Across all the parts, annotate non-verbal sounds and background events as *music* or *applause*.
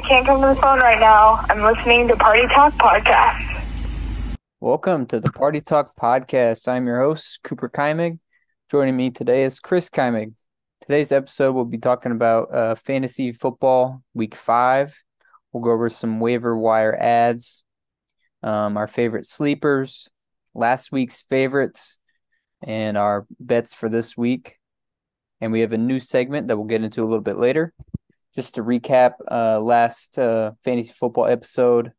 sorry, can't come to the phone right now. I'm listening to Party Talk Podcast. Welcome to the Party Talk Podcast. I'm your host, Cooper Keimig. Joining me today is Chris Keimig. Today's episode, we'll be talking about uh, fantasy football week five. We'll go over some waiver wire adds, um, our favorite sleepers, last week's favorites, and our bets for this week. And we have a new segment that we'll get into a little bit later. Just to recap, uh, last uh, fantasy football episode,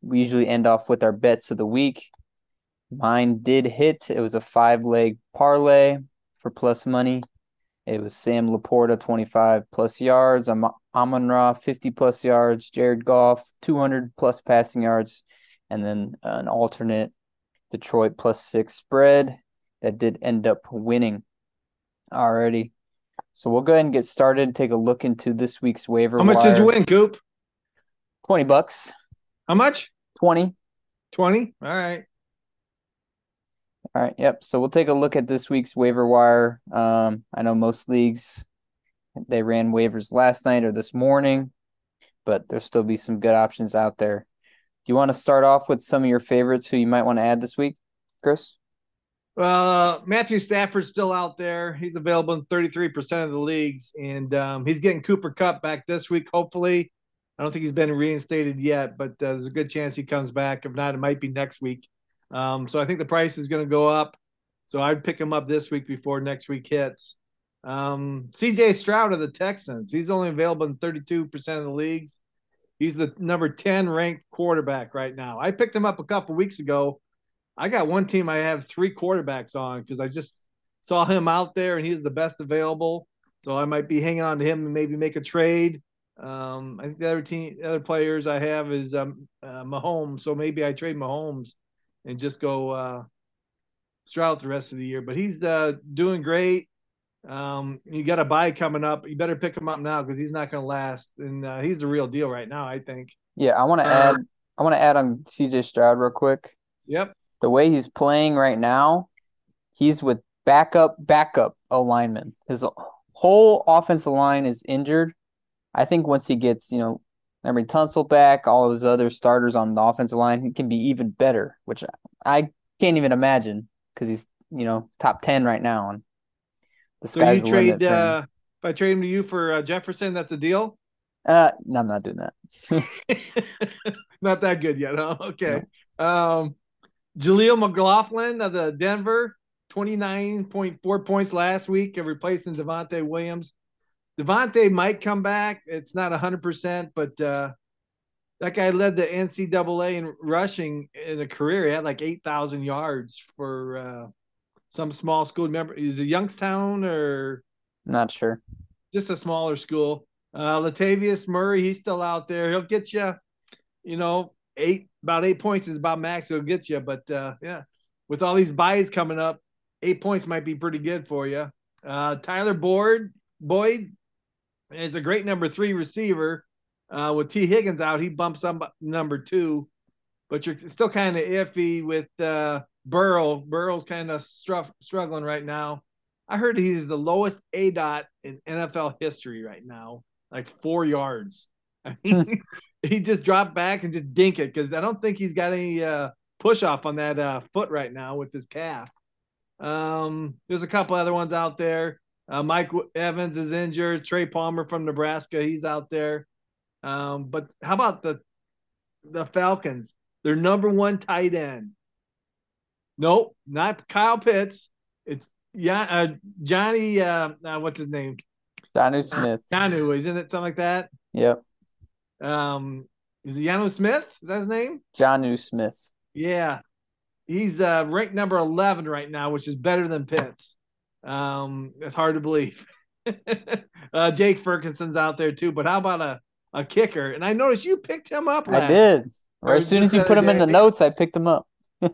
we usually end off with our bets of the week. Mine did hit. It was a five leg parlay for plus money. It was Sam LaPorta, 25 plus yards. Am- Amon Ra, 50 plus yards. Jared Goff, 200 plus passing yards. And then an alternate Detroit plus six spread that did end up winning already. So we'll go ahead and get started. And take a look into this week's waiver. How much wire. did you win, Coop? 20 bucks. How much? 20. 20? All right. All right. Yep. So we'll take a look at this week's waiver wire. Um, I know most leagues they ran waivers last night or this morning, but there'll still be some good options out there. Do you want to start off with some of your favorites who you might want to add this week, Chris? Uh, Matthew Stafford's still out there. He's available in 33% of the leagues, and um, he's getting Cooper Kupp back this week, hopefully. I don't think he's been reinstated yet, but uh, there's a good chance he comes back. If not, it might be next week. Um, so I think the price is going to go up. So I'd pick him up this week before next week hits. Um, CJ Stroud of the Texans. He's only available in 32% of the leagues. He's the number 10 ranked quarterback right now. I picked him up a couple weeks ago. I got one team I have three quarterbacks on because I just saw him out there and he's the best available. So I might be hanging on to him and maybe make a trade. Um, I think the other team, the other players I have is um, uh, Mahomes. So maybe I trade Mahomes and just go uh, Stroud the rest of the year. But he's uh, doing great. Um, you got a bye coming up. You better pick him up now because he's not going to last, and uh, he's the real deal right now. I think. Yeah, I want to Uh, add. I want to add on CJ Stroud real quick. Yep. The way he's playing right now, he's with backup backup O lineman. His whole offensive line is injured. I think once he gets, you know, Emery Tunsil back, all of his other starters on the offensive line, he can be even better, which I can't even imagine because he's, you know, top 10 right now. And the So you trade uh, if I trade him to you for uh, Jefferson, that's a deal. Uh, no, I'm not doing that. *laughs* *laughs* Not that good yet. Huh? Okay. Um, Jaleel McLaughlin of the Denver, 29.4 points last week, of replacing Devontae Williams. Devontae might come back. It's not 100%, but uh, that guy led the NCAA in rushing in a career. He had like 8,000 yards for uh, some small school. Remember, is it Youngstown or Not sure. just a smaller school. Uh, Latavius Murray, he's still out there. He'll get you, you know, eight about eight points is about max. He'll get you, but uh, yeah, with all these byes coming up, eight points might be pretty good for you. Uh, Tyler Boyd, Boyd is a great number three receiver. Uh, with Tee Higgins out, he bumps up number two, but you're still kind of iffy with uh, Burrow. Burrow's kind of stru- struggling right now. I heard he's the lowest aDOT in NFL history right now, like four yards. I mean, *laughs* he just dropped back and just dink it because I don't think he's got any uh, push off on that uh, foot right now with his calf. Um, there's a couple other ones out there. Uh, Mike Evans is injured. Trey Palmer from Nebraska, he's out there. Um, but how about the the Falcons? Their number one tight end. Nope, not Kyle Pitts. It's yeah, uh, Johnny. Uh, uh, what's his name? Johnny Smith. Johnny, isn't it something like that? Yep. Um, is it Jonnu Smith? Is that his name? Jonnu Smith. Yeah, he's uh, ranked number eleven right now, which is better than Pitts. Um, it's hard to believe. *laughs* uh, Jake Ferguson's out there too, but how about a, a kicker? And I noticed you picked him up. I did. Right as soon as you put him in the notes, I picked him up. *laughs*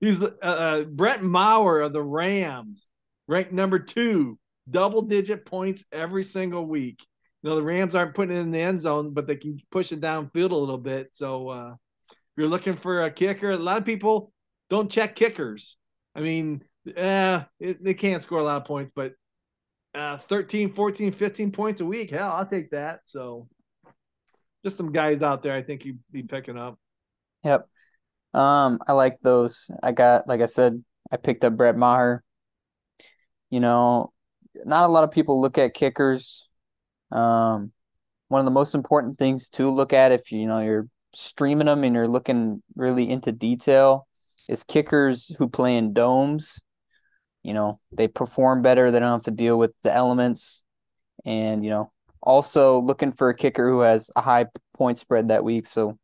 He's uh, uh, Brett Maher of the Rams, ranked number two, double digit points every single week. You know, the Rams aren't putting it in the end zone, but they can push it downfield a little bit. So uh, if you're looking for a kicker, a lot of people don't check kickers. I mean, uh, it, they can't score a lot of points, but uh, 13, 14, 15 points a week, hell, I'll take that. So just some guys out there I think you'd be picking up. Yep. Um, I like those. I got, like I said, I picked up Brett Maher. You know, not a lot of people look at kickers. Um, one of the most important things to look at if you know you're streaming them and you're looking really into detail is kickers who play in domes. You know, they perform better. They don't have to deal with the elements. And, you know, also looking for a kicker who has a high point spread that week. So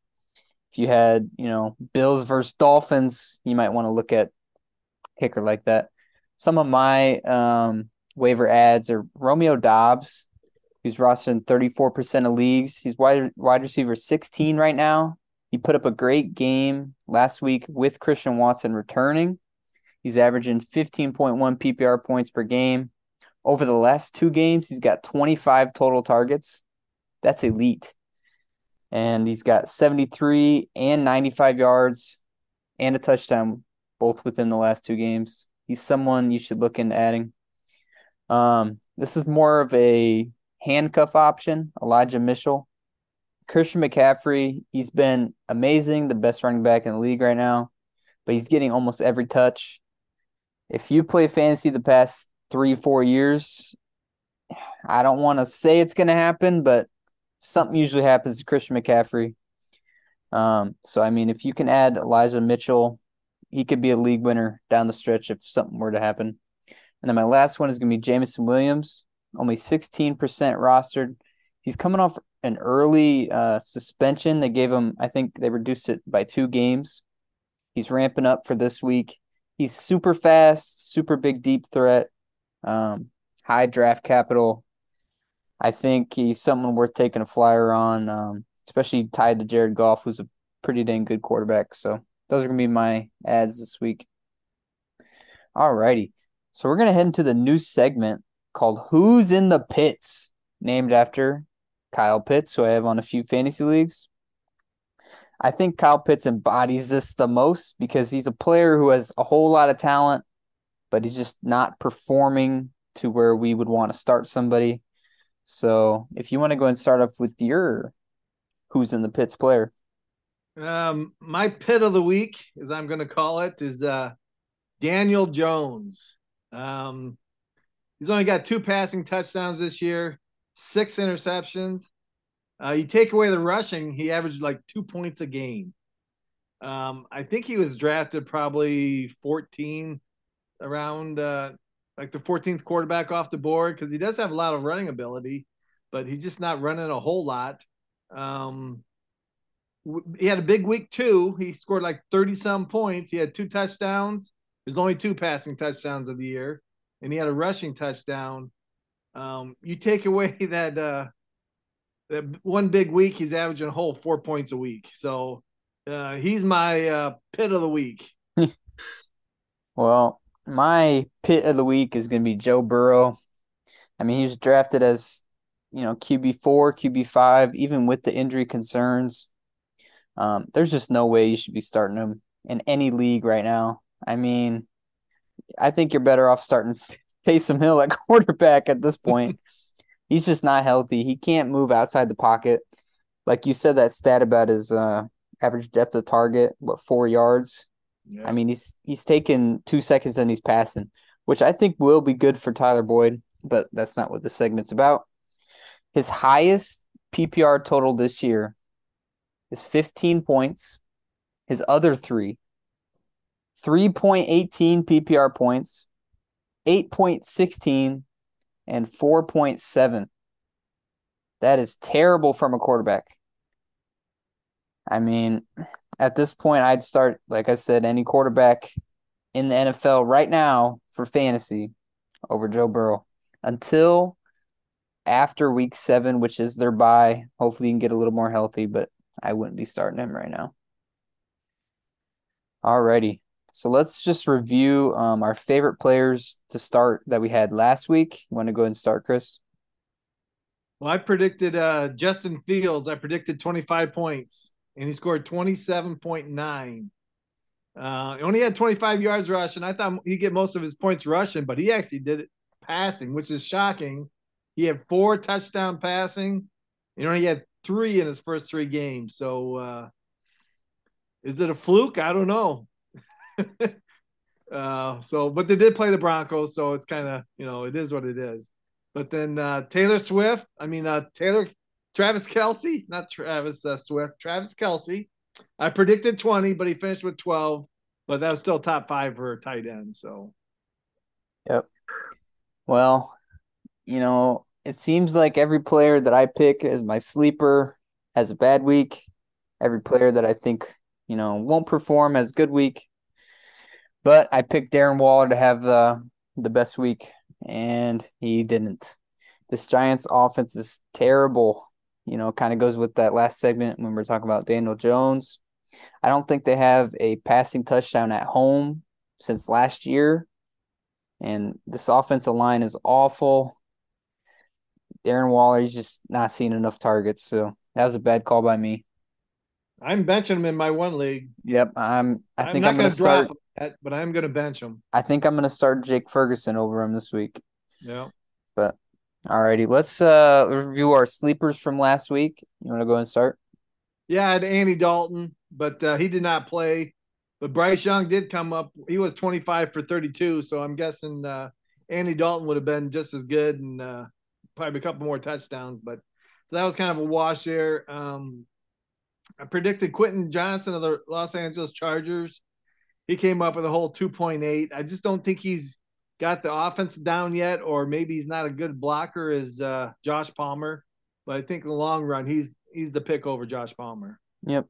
if you had, you know, Bills versus Dolphins, you might want to look at kicker like that. Some of my um, waiver adds are Romeo Doubs. He's rostered in 34% of leagues. He's wide wide receiver 16 right now. He put up a great game last week with Christian Watson returning. He's averaging 15.1 PPR points per game. Over the last two games, he's got 25 total targets. That's elite. And he's got 73 and 95 yards and a touchdown, both within the last two games. He's someone you should look into adding. Um, this is more of a handcuff option, Elijah Mitchell. Christian McCaffrey, he's been amazing, the best running back in the league right now, but he's getting almost every touch if you play fantasy the past three, four years, I don't want to say it's going to happen, but something usually happens to Christian McCaffrey. Um, so I mean, if you can add Elijah Mitchell, he could be a league winner down the stretch if something were to happen. And then my last one is going to be Jameson Williams, only 16% rostered. He's coming off an early uh, suspension. They gave him, I think they reduced it by two games. He's ramping up for this week. He's super fast, super big deep threat, um, high draft capital. I think he's someone worth taking a flyer on, um, especially tied to Jared Goff, who's a pretty dang good quarterback. So those are gonna be my adds this week. All righty. So we're gonna head into the new segment called Who's in the Pits, named after Kyle Pitts, who I have on a few fantasy leagues. I think Kyle Pitts embodies this the most because he's a player who has a whole lot of talent, but he's just not performing to where we would want to start somebody. So if you want to go and start off with your who's in the pits player. Um, my pit of the week, as I'm going to call it, is uh, Daniel Jones. Um, he's only got two passing touchdowns this year, six interceptions. Uh, you take away the rushing, he averaged like two points a game. Um, I think he was drafted probably 14 around uh, like the 14th quarterback off the board because he does have a lot of running ability, but he's just not running a whole lot. Um, he had a big week too. He scored like 30 some points. He had two touchdowns. There's only two passing touchdowns of the year, and he had a rushing touchdown. Um, you take away *laughs* that uh, one big week, he's averaging a whole four points a week. So uh, he's my uh, pit of the week. *laughs* well, my pit of the week is going to be Joe Burrow. I mean, he was drafted as you know QB four, QB five, even with the injury concerns. Um, there's just no way you should be starting him in any league right now. I mean, I think you're better off starting *laughs* Taysom Hill at *laughs* quarterback at this *laughs* point. he's just not healthy. He can't move outside the pocket. Like you said, that stat about his uh, average depth of target, what four yards? Yeah. I mean, he's he's taken two seconds and he's passing, which I think will be good for Tyler Boyd, but that's not what the segment's about. His highest PPR total this year is 15 points. His other three, 3.18 PPR points, 8.16 and 4.7. That is terrible from a quarterback. I mean, at this point, I'd start, like I said, any quarterback in the NFL right now for fantasy over Joe Burrow until after week seven, which is their bye. Hopefully, you can get a little more healthy, but I wouldn't be starting him right now. Alrighty. So let's just review um, our favorite players to start that we had last week. You want to go ahead and start, Chris? Well, I predicted uh, Justin Fields. I predicted 25 points, and he scored 27.9. Uh, he only had 25 yards rushing. I thought he'd get most of his points rushing, but he actually did it passing, which is shocking. He had four touchdown passing. You know, he had three in his first three games. So uh, is it a fluke? I don't know. *laughs* uh, so, but they did play the Broncos, so it's kind of you know it is what it is. But then uh, Taylor Swift, I mean uh, Taylor Travis Kelce, not Travis uh, Swift, Travis Kelce. I predicted 20, but he finished with 12. But that was still top five for a tight end. So, yep. Well, you know, it seems like every player that I pick as my sleeper has a bad week. Every player that I think, you know, won't perform has a good week. But I picked Darren Waller to have the the best week, and he didn't. This Giants offense is terrible. You know, kind of goes with that last segment when we are talking about Daniel Jones. I don't think they have a passing touchdown at home since last year. And this offensive line is awful. Darren Waller, he's just not seeing enough targets. So that was a bad call by me. I'm benching him in my one league. Yep, I'm. I I'm think not I'm going to start. that, but I'm going to bench him. I think I'm going to start Jake Ferguson over him this week. Yeah. But alrighty, let's uh review our sleepers from last week. You want to go and start? Yeah, I had Andy Dalton, but uh, he did not play. But Bryce Young did come up. He was 25 for 32, so I'm guessing uh, Andy Dalton would have been just as good and uh, probably a couple more touchdowns. But so that was kind of a wash there. Um, I predicted Quentin Johnston of the Los Angeles Chargers. He came up with a whole 2.8. I just don't think he's got the offense down yet, or maybe he's not a good blocker as uh, Josh Palmer. But I think in the long run, he's he's the pick over Josh Palmer. Yep.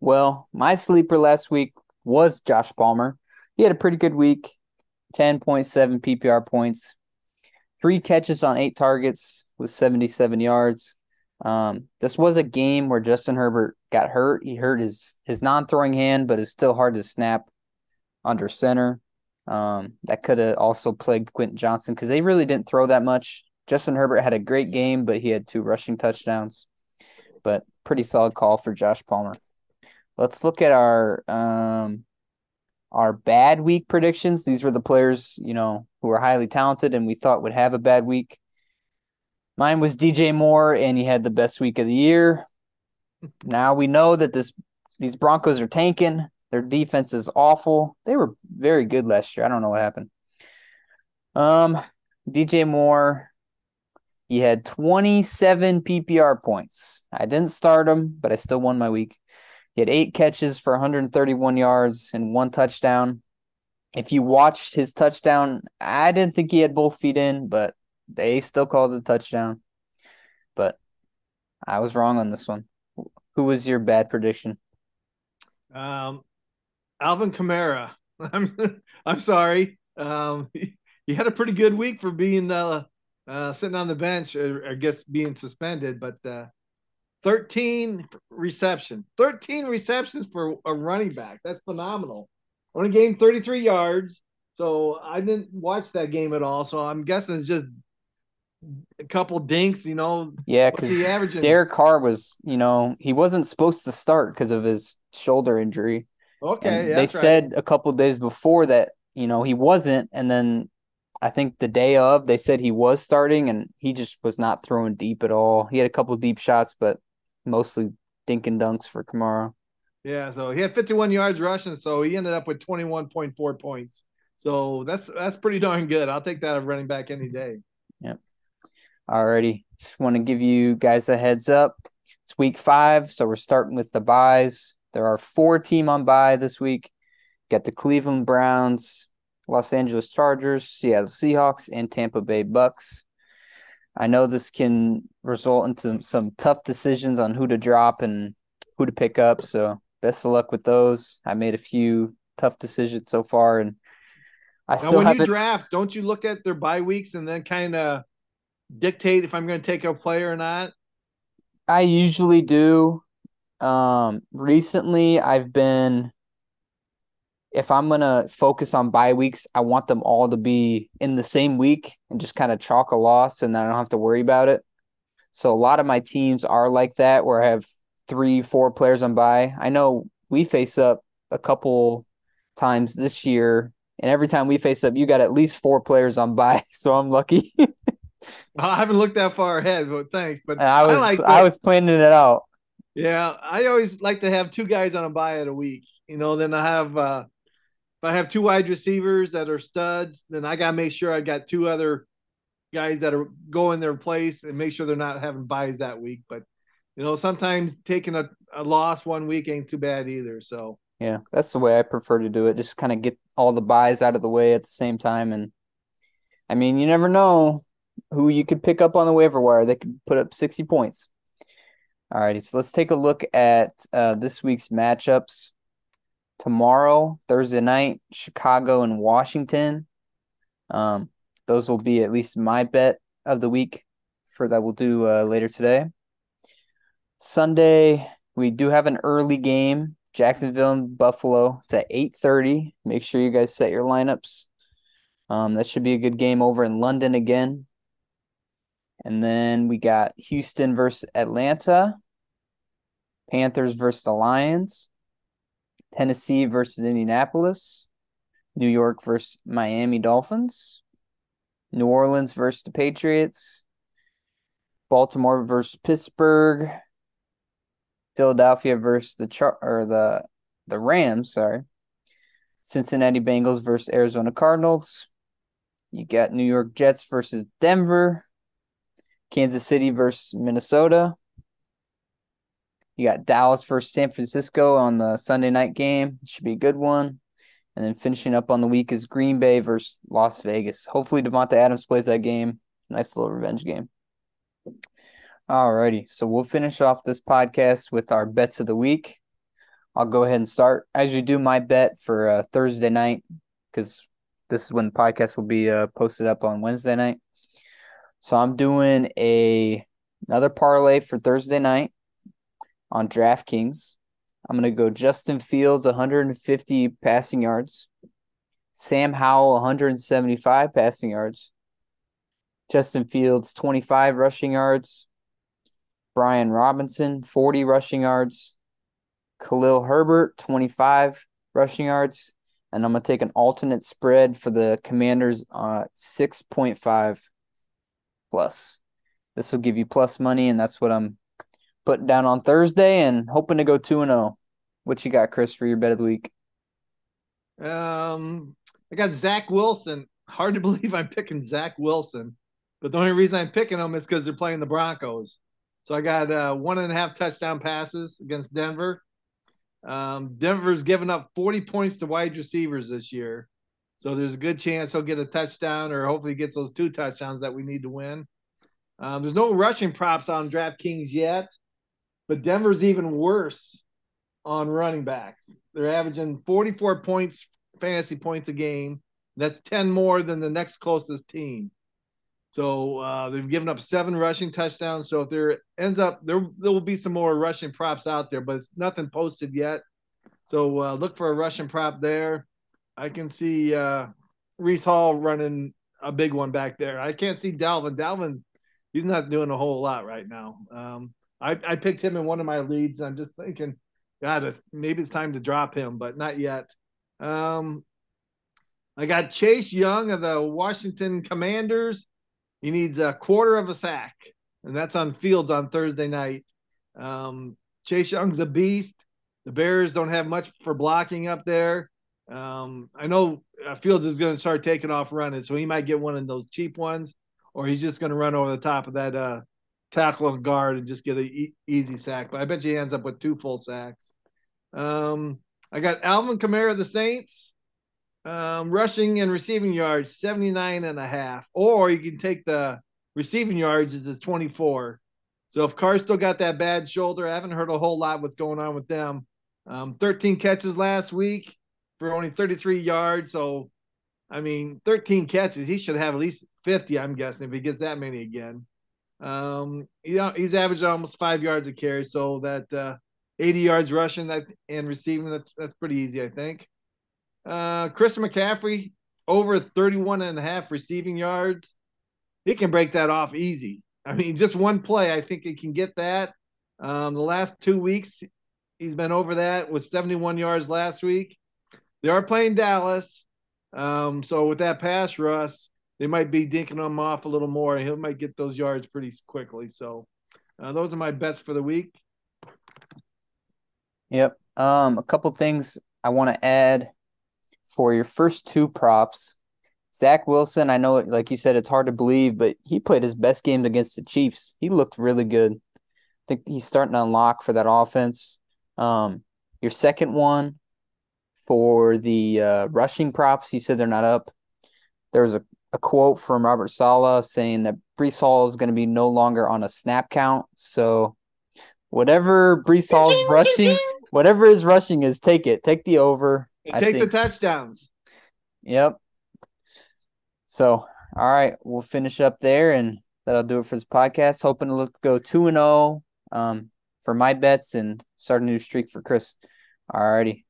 Well, my sleeper last week was Josh Palmer. He had a pretty good week 10.7 PPR points, three catches on eight targets with 77 yards. Um, this was a game where Justin Herbert got hurt. He hurt his his non-throwing hand, but it's still hard to snap under center. Um, that could have also plagued Quentin Johnston because they really didn't throw that much. Justin Herbert had a great game, but he had two rushing touchdowns. But pretty solid call for Josh Palmer. Let's look at our um our bad week predictions. These were the players, you know, who were highly talented and we thought would have a bad week. Mine was DJ Moore, and he had the best week of the year. Now we know that this these Broncos are tanking. Their defense is awful. They were very good last year. I don't know what happened. Um, DJ Moore, he had 27 PPR points. I didn't start him, but I still won my week. He had eight catches for 131 yards and one touchdown. If you watched his touchdown, I didn't think he had both feet in, but they still called it a touchdown. But I was wrong on this one. Who was your bad prediction? Um, Alvin Kamara. *laughs* I'm I'm sorry. Um, he, he had a pretty good week for being uh, uh, sitting on the bench, I guess being suspended. But uh, 13 receptions, 13 receptions for a running back. That's phenomenal. Only gained 33 yards. So I didn't watch that game at all. So I'm guessing it's just a couple dinks, you know. Yeah, because? Derek Carr was, you know, he wasn't supposed to start because of his shoulder injury. Okay, yeah, they that's right. said a couple days before that, you know, he wasn't. And then I think the day of, they said he was starting and he just was not throwing deep at all. He had a couple deep shots, but mostly dink and dunks for Kamara. Yeah, so he had 51 yards rushing, so he ended up with 21.4 points. So that's that's pretty darn good. I'll take that of running back any day. Alrighty. Just want to give you guys a heads up. It's week five, so we're starting with the byes. There are four team on bye this week. Got the Cleveland Browns, Los Angeles Chargers, Seattle Seahawks, and Tampa Bay Bucks. I know this can result into some tough decisions on who to drop and who to pick up. So best of luck with those. I made a few tough decisions so far, and I Now, still when you draft, don't you look at their bye weeks and then kind of dictate if I'm going to take a player or not? I usually do. Um, recently I've been if I'm gonna focus on bye weeks, I want them all to be in the same week and just kind of chalk a loss and I don't have to worry about it. So a lot of my teams are like that where I have three, four players on bye. I know we face up a couple times this year, and every time we face up, you got at least four players on bye. *laughs* So I'm lucky. *laughs* *laughs* I haven't looked that far ahead, but thanks. But I was I, like I was planning it out. Yeah, I always like to have two guys on a bye at a week. You know, then I have uh if I have two wide receivers that are studs, then I gotta make sure I got two other guys that are going their place and make sure they're not having byes that week. But you know, sometimes taking a, a loss one week ain't too bad either. So yeah, that's the way I prefer to do it. Just kind of get all the byes out of the way at the same time. And I mean, you never know who you could pick up on the waiver wire. They could put up 60 points. All righty, so let's take a look at uh, this week's matchups. Tomorrow, Thursday night, Chicago and Washington. Um, those will be at least my bet of the week for that we'll do uh, later today. Sunday, we do have an early game Jacksonville and Buffalo. It's at eight thirty. Make sure you guys set your lineups. Um, that should be a good game over in London again. And then we got Houston versus Atlanta, Panthers versus the Lions, Tennessee versus Indianapolis, New York versus Miami Dolphins, New Orleans versus the Patriots, Baltimore versus Pittsburgh, Philadelphia versus the Char- or the the Rams, sorry. Cincinnati Bengals versus Arizona Cardinals. You got New York Jets versus Denver. Kansas City versus Minnesota. You got Dallas versus San Francisco on the Sunday night game. Should be a good one. And then finishing up on the week is Green Bay versus Las Vegas. Hopefully Davante Adams plays that game. Nice little revenge game. Alrighty, so we'll finish off this podcast with our bets of the week. I'll go ahead and start as you do my bet for uh, Thursday night because this is when the podcast will be uh, posted up on Wednesday night. So I'm doing a another parlay for Thursday night on DraftKings. I'm gonna go Justin Fields 150 passing yards, Sam Howell 175 passing yards, Justin Fields 25 rushing yards, Brian Robinson, 40 rushing yards. Khalil Herbert, 25 rushing yards. And I'm going to take an alternate spread for the Commanders uh 6.5 plus. This will give you plus money, and that's what I'm putting down on Thursday and hoping to go 2 and 0. What you got, Chris, for your bet of the week? Um, I got Zach Wilson. Hard to *laughs* believe I'm picking Zach Wilson, but the only reason I'm picking him is because they're playing the Broncos. So I got uh, one and a half touchdown passes against Denver. Um, Denver's given up 40 points to wide receivers this year. So there's a good chance he'll get a touchdown or hopefully gets those two touchdowns that we need to win. Um, there's no rushing props on DraftKings yet, but Denver's even worse on running backs. They're averaging 44 points, fantasy points a game. That's 10 more than the next closest team. So uh, they've given up seven rushing touchdowns. So if there ends up there, there will be some more rushing props out there, but it's nothing posted yet. So uh, look for a rushing prop there. I can see uh, Breece Hall running a big one back there. I can't see Dalvin. Dalvin, he's not doing a whole lot right now. Um, I, I picked him in one of my leads. I'm just thinking, God, maybe it's time to drop him, but not yet. Um, I got Chase Young of the Washington Commanders he needs a quarter of a sack, and that's on Fields on Thursday night. Um, Chase Young's a beast. The Bears don't have much for blocking up there. Um, I know uh, Fields is going to start taking off running, so he might get one of those cheap ones, or he's just going to run over the top of that uh, tackle and guard and just get an e- easy sack. But I bet you he ends up with two full sacks. Um, I got Alvin Kamara of the Saints. Um, rushing and receiving yards, 79 and a half. Or you can take the receiving yards as a 24. So if Carr still got that bad shoulder, I haven't heard a whole lot what's going on with them. Um, 13 catches last week for only 33 yards. So, I mean, 13 catches, he should have at least 50, I'm guessing, if he gets that many again. Um, you know, he's averaging almost five yards a carry. So that uh, 80 yards rushing that and receiving, that's, that's pretty easy, I think. Uh, Chris McCaffrey over 31 and a half receiving yards. He can break that off easy. I mean, just one play, I think he can get that. Um, the last two weeks, he's been over that with 71 yards last week. They are playing Dallas. Um, so with that pass rush, they might be dinking him off a little more. He might get those yards pretty quickly. So uh, those are my bets for the week. Yep. Um, a couple things I want to add for your first two props. Zach Wilson, I know, like you said, it's hard to believe, but he played his best games against the Chiefs. He looked really good. I think he's starting to unlock for that offense. Um, your second one for the uh, rushing props, you said they're not up. There was a, a quote from Robert Saleh saying that Breece Hall is going to be no longer on a snap count. So whatever Breece Hall's rushing, whatever his rushing is, take it. Take the over. And take think, the touchdowns. Yep. So, all right, we'll finish up there, and that'll do it for this podcast. Hoping to look, go two and zero oh, um, for my bets and start a new streak for Chris. All righty,